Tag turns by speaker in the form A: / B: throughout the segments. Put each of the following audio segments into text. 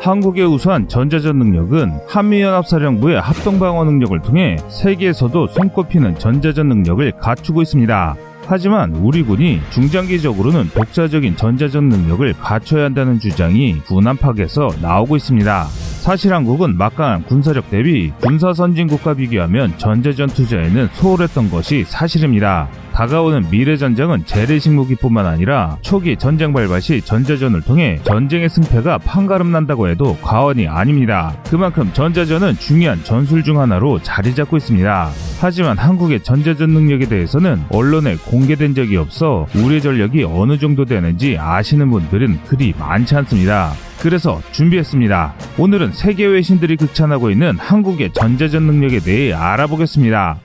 A: 한국의 우수한 전자전 능력은 한미연합사령부의 합동방어 능력을 통해 세계에서도 손꼽히는 전자전 능력을 갖추고 있습니다. 하지만 우리 군이 중장기적으로는 독자적인 전자전 능력을 갖춰야 한다는 주장이 군안팍에서 나오고 있습니다. 사실 한국은 막강한 군사력 대비 군사 선진국과 비교하면 전자전 투자에는 소홀했던 것이 사실입니다. 다가오는 미래 전쟁은 재래식 무기뿐만 아니라 초기 전쟁 발발 시 전자전을 통해 전쟁의 승패가 판가름 난다고 해도 과언이 아닙니다. 그만큼 전자전은 중요한 전술 중 하나로 자리 잡고 있습니다. 하지만 한국의 전자전 능력에 대해서는 언론에 공개된 적이 없어 우리 전력이 어느 정도 되는지 아시는 분들은 그리 많지 않습니다. 그래서 준비했습니다. 오늘은 세계 외신들이 극찬하고 있는 한국의 전자전 능력에 대해 알아보겠습니다.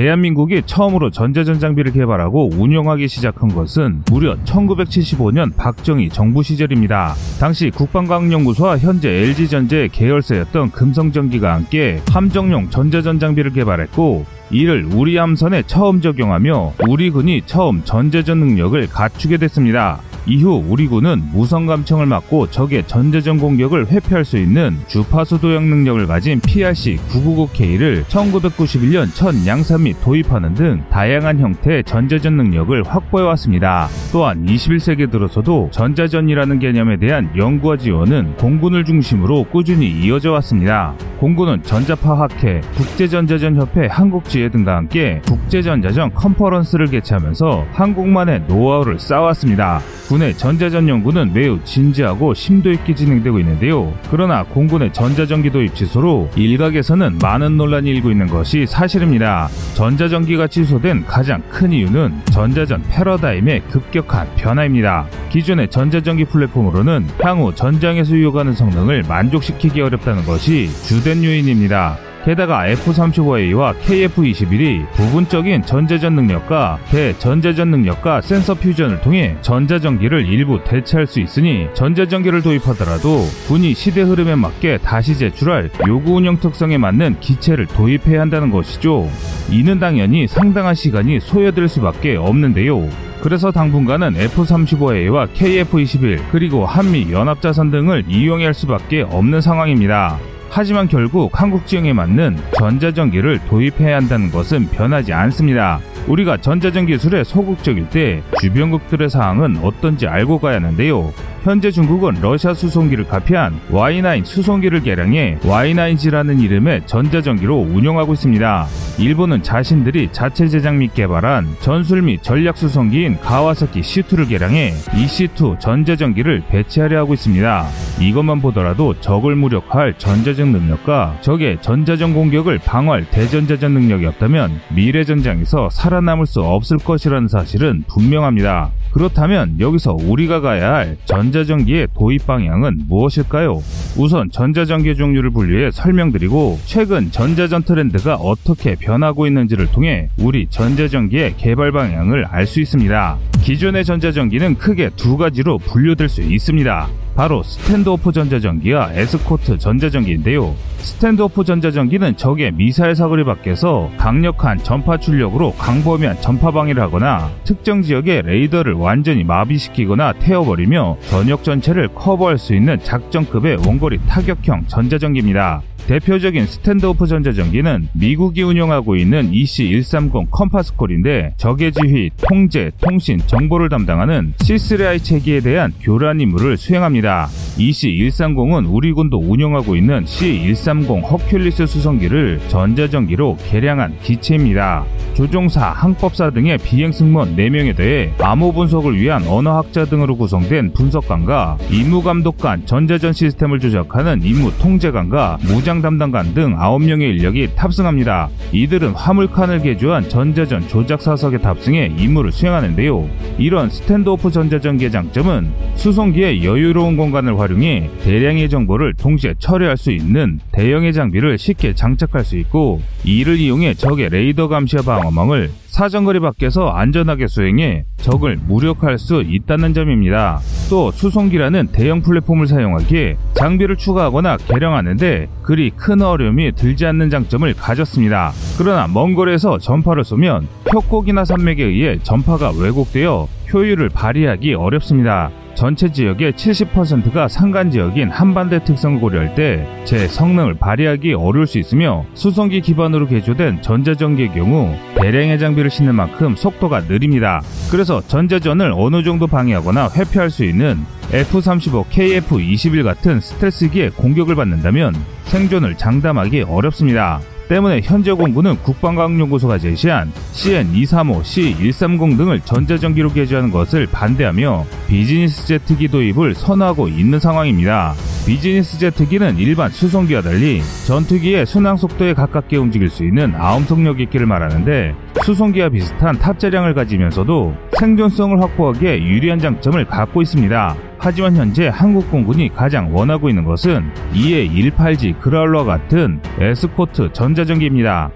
A: 대한민국이 처음으로 전자전 장비를 개발하고 운영하기 시작한 것은 무려 1975년 박정희 정부 시절입니다. 당시 국방과학연구소와 현재 LG전자의 계열사였던 금성전기가 함께 함정용 전자전 장비를 개발했고 이를 우리 함선에 처음 적용하며 우리 군이 처음 전자전 능력을 갖추게 됐습니다. 이후 우리 군은 무선 감청을 막고 적의 전자전 공격을 회피할 수 있는 주파수 도형 능력을 가진 PRC-999K를 1991년 첫 양산 및 도입하는 등 다양한 형태의 전자전 능력을 확보해 왔습니다. 또한 21세기 들어서도 전자전이라는 개념에 대한 연구와 지원은 공군을 중심으로 꾸준히 이어져 왔습니다. 공군은 전자파 학회, 국제전자전협회 한국지회 등과 함께 국제전자전 컨퍼런스를 개최하면서 한국만의 노하우를 쌓아왔습니다. 군의 전자전 연구는 매우 진지하고 심도 있게 진행되고 있는데요. 그러나 공군의 전자전기 도입 취소로 일각에서는 많은 논란이 일고 있는 것이 사실입니다. 전자전기가 취소된 가장 큰 이유는 전자전 패러다임의 급격한 변화입니다. 기존의 전자전기 플랫폼으로는 향후 전장에서 요구하는 성능을 만족시키기 어렵다는 것이 주된 요인입니다. 게다가 F-35A와 KF-21이 부분적인 전자전 능력과 대전자전 능력과 센서 퓨전을 통해 전자전기를 일부 대체할 수 있으니 전자전기를 도입하더라도 군이 시대 흐름에 맞게 다시 제출할 요구 운영 특성에 맞는 기체를 도입해야 한다는 것이죠. 이는 당연히 상당한 시간이 소요될 수밖에 없는데요. 그래서 당분간은 F-35A와 KF-21 그리고 한미 연합자산 등을 이용할 수밖에 없는 상황입니다. 하지만 결국 한국 지형에 맞는 전자전기를 도입해야 한다는 것은 변하지 않습니다. 우리가 전자전 기술에 소극적일 때 주변국들의 사항은 어떤지 알고 가야 하는데요. 현재 중국은 러시아 수송기를 카피한 Y9 수송기를 개량해 Y9G라는 이름의 전자전기로 운영하고 있습니다. 일본은 자신들이 자체 제작 및 개발한 전술 및 전략 수송기인 가와사키 C2를 개량해 이 C2 전자전기를 배치하려 하고 있습니다. 이것만 보더라도 적을 무력화할 전자전 능력과 적의 전자전 공격을 방어할 대전자전 능력이 없다면 미래 전장에서 살아남을 수 없을 것이라는 사실은 분명합니다. 그렇다면 여기서 우리가 가야 할 전자전기의 도입 방향은 무엇일까요? 우선 전자전기 종류를 분류해 설명드리고 최근 전자전 트렌드가 어떻게 변하고 있는지를 통해 우리 전자전기의 개발 방향을 알 수 있습니다. 기존의 전자전기는 크게 두 가지로 분류될 수 있습니다. 바로 stand-off 전자전기와 에스코트 전자전기인데요. stand-off 전자전기는 적의 미사일 사거리 밖에서 강력한 전파 출력으로 광범위한 전파 방해를 하거나 특정 지역의 레이더를 완전히 마비시키거나 태워버리며 전역 전체를 커버할 수 있는 작전급의 원거리 타격형 전자전기입니다. 대표적인 stand-off 전자전기는 미국이 운영하고 있는 EC130 Compass Call인데 적의 지휘, 통제, 통신, 정보를 담당하는 C3I 체계에 대한 교란 임무를 수행합니다. EC130은 우리 군도 운영하고 있는 C130 Hercules 수송기를 전자전기로 개량한 기체입니다. 조종사, 항법사 등의 비행 승무원 4명에 대해 암호 분석을 위한 언어학자 등으로 구성된 분석관과 임무감독관, 전자전 시스템을 조작하는 임무 통제관과 무장 담당관 등 9명의 인력이 탑승합니다. 이들은 화물칸을 개조한 전자전 조작사석에 탑승해 임무를 수행하는데요. 이런 stand-off 전자전기의 장점은 수송기의 여유로운 공간을 활용해 대량의 정보를 동시에 처리할 수 있는 대형의 장비를 쉽게 장착할 수 있고 이를 이용해 적의 레이더 감시와 방어망을 사정거리 밖에서 안전하게 수행해 적을 무력화할 수 있다는 점입니다. 또 수송기라는 대형 플랫폼을 사용하기에 장비를 추가하거나 개량하는데 그리 큰 어려움이 들지 않는 장점을 가졌습니다. 그러나 먼 거리에서 전파를 쏘면 협곡이나 산맥에 의해 전파가 왜곡되어 효율을 발휘하기 어렵습니다. 전체 지역의 70%가 산간 지역인 한반대 특성을 고려할 때 제 성능을 발휘하기 어려울 수 있으며 수송기 기반으로 개조된 전자전기의 경우 대량의 장비를 싣는 만큼 속도가 느립니다. 그래서 전자전을 어느 정도 방해하거나 회피할 수 있는 F-35 KF-21 같은 스텔스기의 공격을 받는다면 생존을 장담하기 어렵습니다. 때문에 현재 공군은 국방과학연구소가 제시한 CN235, C130 등을 전자전기로 개조하는 것을 반대하며 비즈니스 제트기 도입을 선호하고 있는 상황입니다. 비즈니스 제트기는 일반 수송기와 달리 전투기의 순항 속도에 가깝게 움직일 수 있는 아음속력 있기를 말하는데 수송기와 비슷한 탑재량을 가지면서도 생존성을 확보하기에 유리한 장점을 갖고 있습니다. 하지만 현재 한국 공군이 가장 원하고 있는 것은 이에 180 그라울러와 같은 에스코트 전자전기입니다.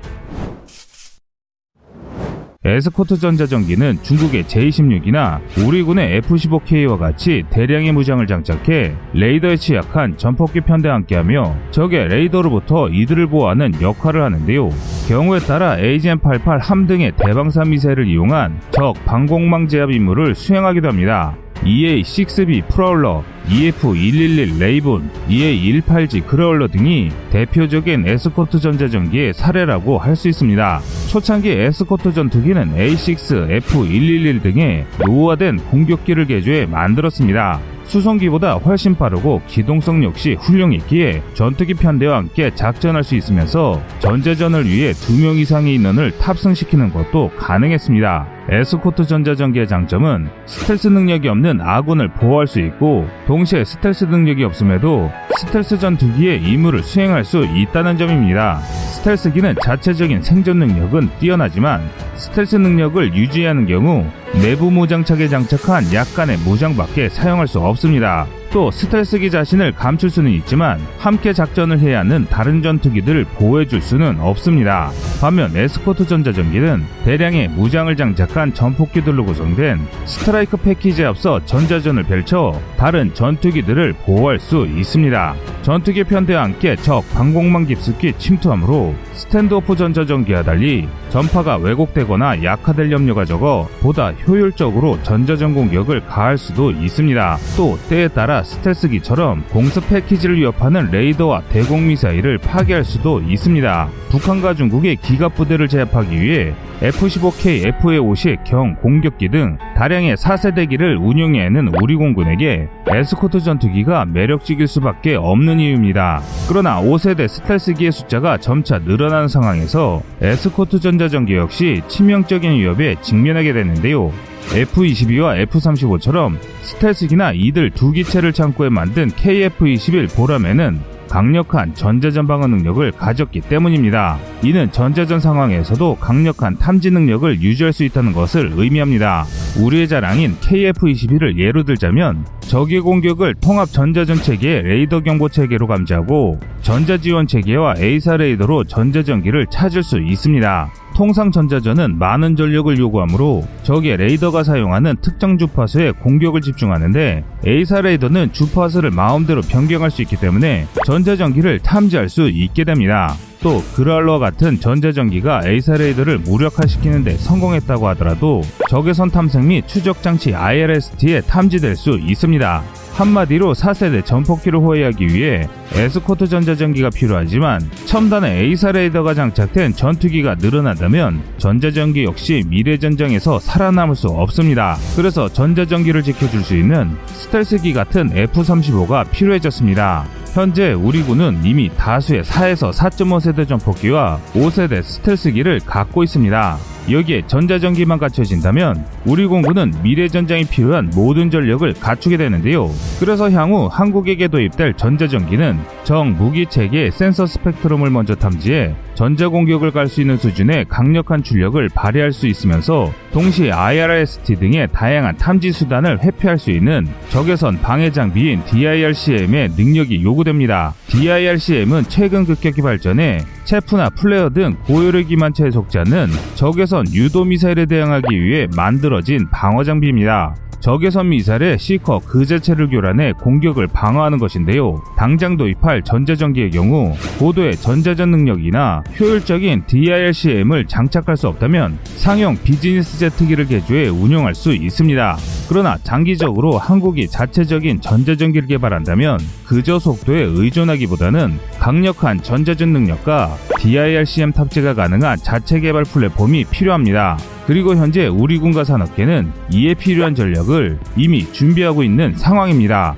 A: 에스코트 전자전기는 중국의 J-16이나 우리 군의 F-15K와 같이 대량의 무장을 장착해 레이더에 취약한 전폭기 편대와 함께하며 적의 레이더로부터 이들을 보호하는 역할을 하는데요. 경우에 따라 AGM-88 HARM 등의 대방사 미사일을 이용한 적 방공망 제압 임무를 수행하기도 합니다. EA6B Prowler, EF111 Raven, EA18G Growler 등이 대표적인 에스코트 전자전기의 사례라고 할 수 있습니다. 초창기 에스코트 전투기는 A6, F111 등의 노후화된 공격기를 개조해 만들었습니다. 수송기보다 훨씬 빠르고 기동성 역시 훌륭했기에 전투기 편대와 함께 작전할 수 있으면서 전자전을 위해 2명 이상의 인원을 탑승시키는 것도 가능했습니다. 에스코트 전자전기의 장점은 스텔스 능력이 없는 아군을 보호할 수 있고 동시에 스텔스 능력이 없음에도 스텔스 전투기의 임무를 수행할 수 있다는 점입니다. 스텔스기는 자체적인 생존 능력은 뛰어나지만 스텔스 능력을 유지하는 경우 내부 무장창에 장착한 약간의 무장밖에 사용할 수 없습니다. 또 스텔스기 자신을 감출 수는 있지만 함께 작전을 해야 하는 다른 전투기들을 보호해줄 수는 없습니다. 반면 에스코트 전자전기는 대량의 무장을 장착한 전폭기들로 구성된 스트라이크 패키지에 앞서 전자전을 펼쳐 다른 전투기들을 보호할 수 있습니다. 전투기 편대와 함께 적 방공망 깊숙이 침투함으로 stand-off 전자전기와 달리 전파가 왜곡되거나 약화될 염려가 적어 보다 효율적으로 전자전 공격을 가할 수도 있습니다. 또 때에 따라 스텔스기처럼 공습 패키지를 위협하는 레이더와 대공 미사일을 파괴할 수도 있습니다. 북한과 중국의 기갑 부대를 제압하기 위해 F-15K, F-50 경 공격기 등 다량의 4세대기를 운용해야 하는 우리 공군에게 에스코트 전투기가 매력적일 수밖에 없는 이유입니다. 그러나 5세대 스텔스기의 숫자가 점차 늘어나는 상황에서 에스코트 전자전기 역시 치명적인 위협에 직면하게 되는데요. F-22와 F-35처럼 스텔스기나 이들 두 기체를 창고에 만든 KF-21 보람에는 강력한 전자전 방어 능력을 가졌기 때문입니다. 이는 전자전 상황에서도 강력한 탐지 능력을 유지할 수 있다는 것을 의미합니다. 우리의 자랑인 KF-21을 예로 들자면 적의 공격을 통합 전자전 체계의 레이더 경보 체계로 감지하고 전자 지원 체계와 A사 레이더로 전자전기를 찾을 수 있습니다. 통상 전자전은 많은 전력을 요구하므로 적의 레이더가 사용하는 특정 주파수에 공격을 집중하는데 A사 레이더는 주파수를 마음대로 변경할 수 있기 때문에 전자전기를 탐지할 수 있게 됩니다. 또 그랄러와 같은 전자전기가 A사 레이더를 무력화시키는데 성공했다고 하더라도 적외선 탐색 및 추적 장치 IRST에 탐지될 수 있습니다. 한마디로 4세대 전폭기를 호위하기 위해 에스코트 전자전기가 필요하지만 첨단의 A사 레이더가 장착된 전투기가 늘어난다면 전자전기 역시 미래 전장에서 살아남을 수 없습니다. 그래서 전자전기를 지켜줄 수 있는 스텔스기 같은 F-35가 필요해졌습니다. 현재 우리 군은 이미 다수의 4에서 4.5세대 전폭기와 5세대 스텔스기를 갖고 있습니다. 여기에 전자전기만 갖춰진다면 우리 공군은 미래 전장이 필요한 모든 전력을 갖추게 되는데요. 그래서 향후 한국에게 도입될 전자전기는 정 무기 체계 센서 스펙트럼을 먼저 탐지해 전자 공격을 갈 수 있는 수준의 강력한 출력을 발휘할 수 있으면서 동시에 IRST 등의 다양한 탐지 수단을 회피할 수 있는 적외선 방해 장비인 DIRCM의 능력이 요구됩니다. DIRCM은 최근 급격히 발전해 체프나 플레어 등 고효력 기만체에 속지 않는 적외선 유도 미사일에 대응하기 위해 만들어진 방어 장비입니다. 적외선 미사일의 C커 그 자체를 교란해 공격을 방어하는 것인데요. 당장 도입할 전자전기의 경우 고도의 전자전 능력이나 효율적인 DIRCM을 장착할 수 없다면 상용 비즈니스 제트기를 개조해 운용할 수 있습니다. 그러나 장기적으로 한국이 자체적인 전자전기를 개발한다면 그저 속도에 의존하기보다는 강력한 전자전 능력과 DIRCM 탑재가 가능한 자체 개발 플랫폼이 필요합니다. 그리고 현재 우리 군과 산업계는 이에 필요한 전력을 이미 준비하고 있는 상황입니다.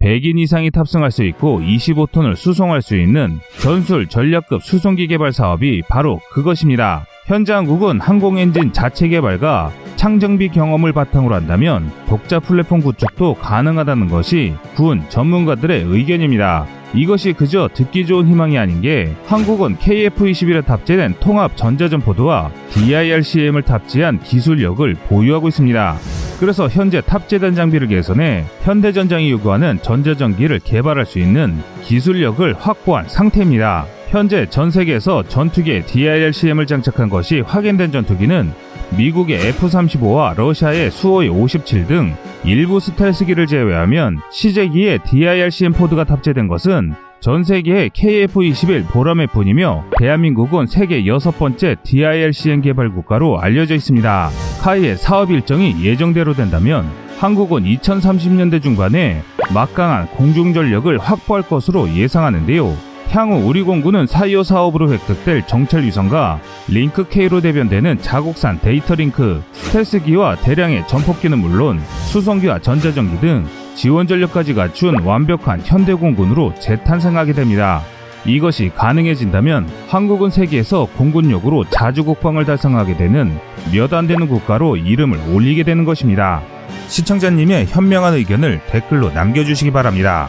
A: 100인 이상이 탑승할 수 있고 25톤을 수송할 수 있는 전술 전략급 수송기 개발 사업이 바로 그것입니다. 현재 한국은 항공엔진 자체 개발과 창정비 경험을 바탕으로 한다면 독자 플랫폼 구축도 가능하다는 것이 군 전문가들의 의견입니다. 이것이 그저 듣기 좋은 희망이 아닌 게 한국은 KF-21에 탑재된 통합 전자전포도와 DIRCM을 탑재한 기술력을 보유하고 있습니다. 그래서 현재 탑재된 장비를 개선해 현대전장이 요구하는 전자전기를 개발할 수 있는 기술력을 확보한 상태입니다. 현재 전 세계에서 전투기에 DIRCM을 장착한 것이 확인된 전투기는 미국의 F-35와 러시아의 수호이 57 등 일부 스텔스기를 제외하면 시제기에 DIRCM pod가 탑재된 것은 전 세계에 KF-21 보라매 뿐이며 대한민국은 세계 여섯 번째 DIRCM 개발 국가로 알려져 있습니다. KAI의 사업 일정이 예정대로 된다면 한국은 2030년대 중반에 막강한 공중전력을 확보할 것으로 예상하는데요. 향후 우리 공군은 사이오 사업으로 획득될 정찰 위성과 링크 K로 대변되는 자국산 데이터 링크, 스텔스기와 대량의 전폭기는 물론 수송기와 전자전기 등 지원 전력까지 갖춘 완벽한 현대 공군으로 재탄생하게 됩니다. 이것이 가능해진다면 한국은 세계에서 공군력으로 자주 국방을 달성하게 되는 몇 안 되는 국가로 이름을 올리게 되는 것입니다. 시청자님의 현명한 의견을 댓글로 남겨주시기 바랍니다.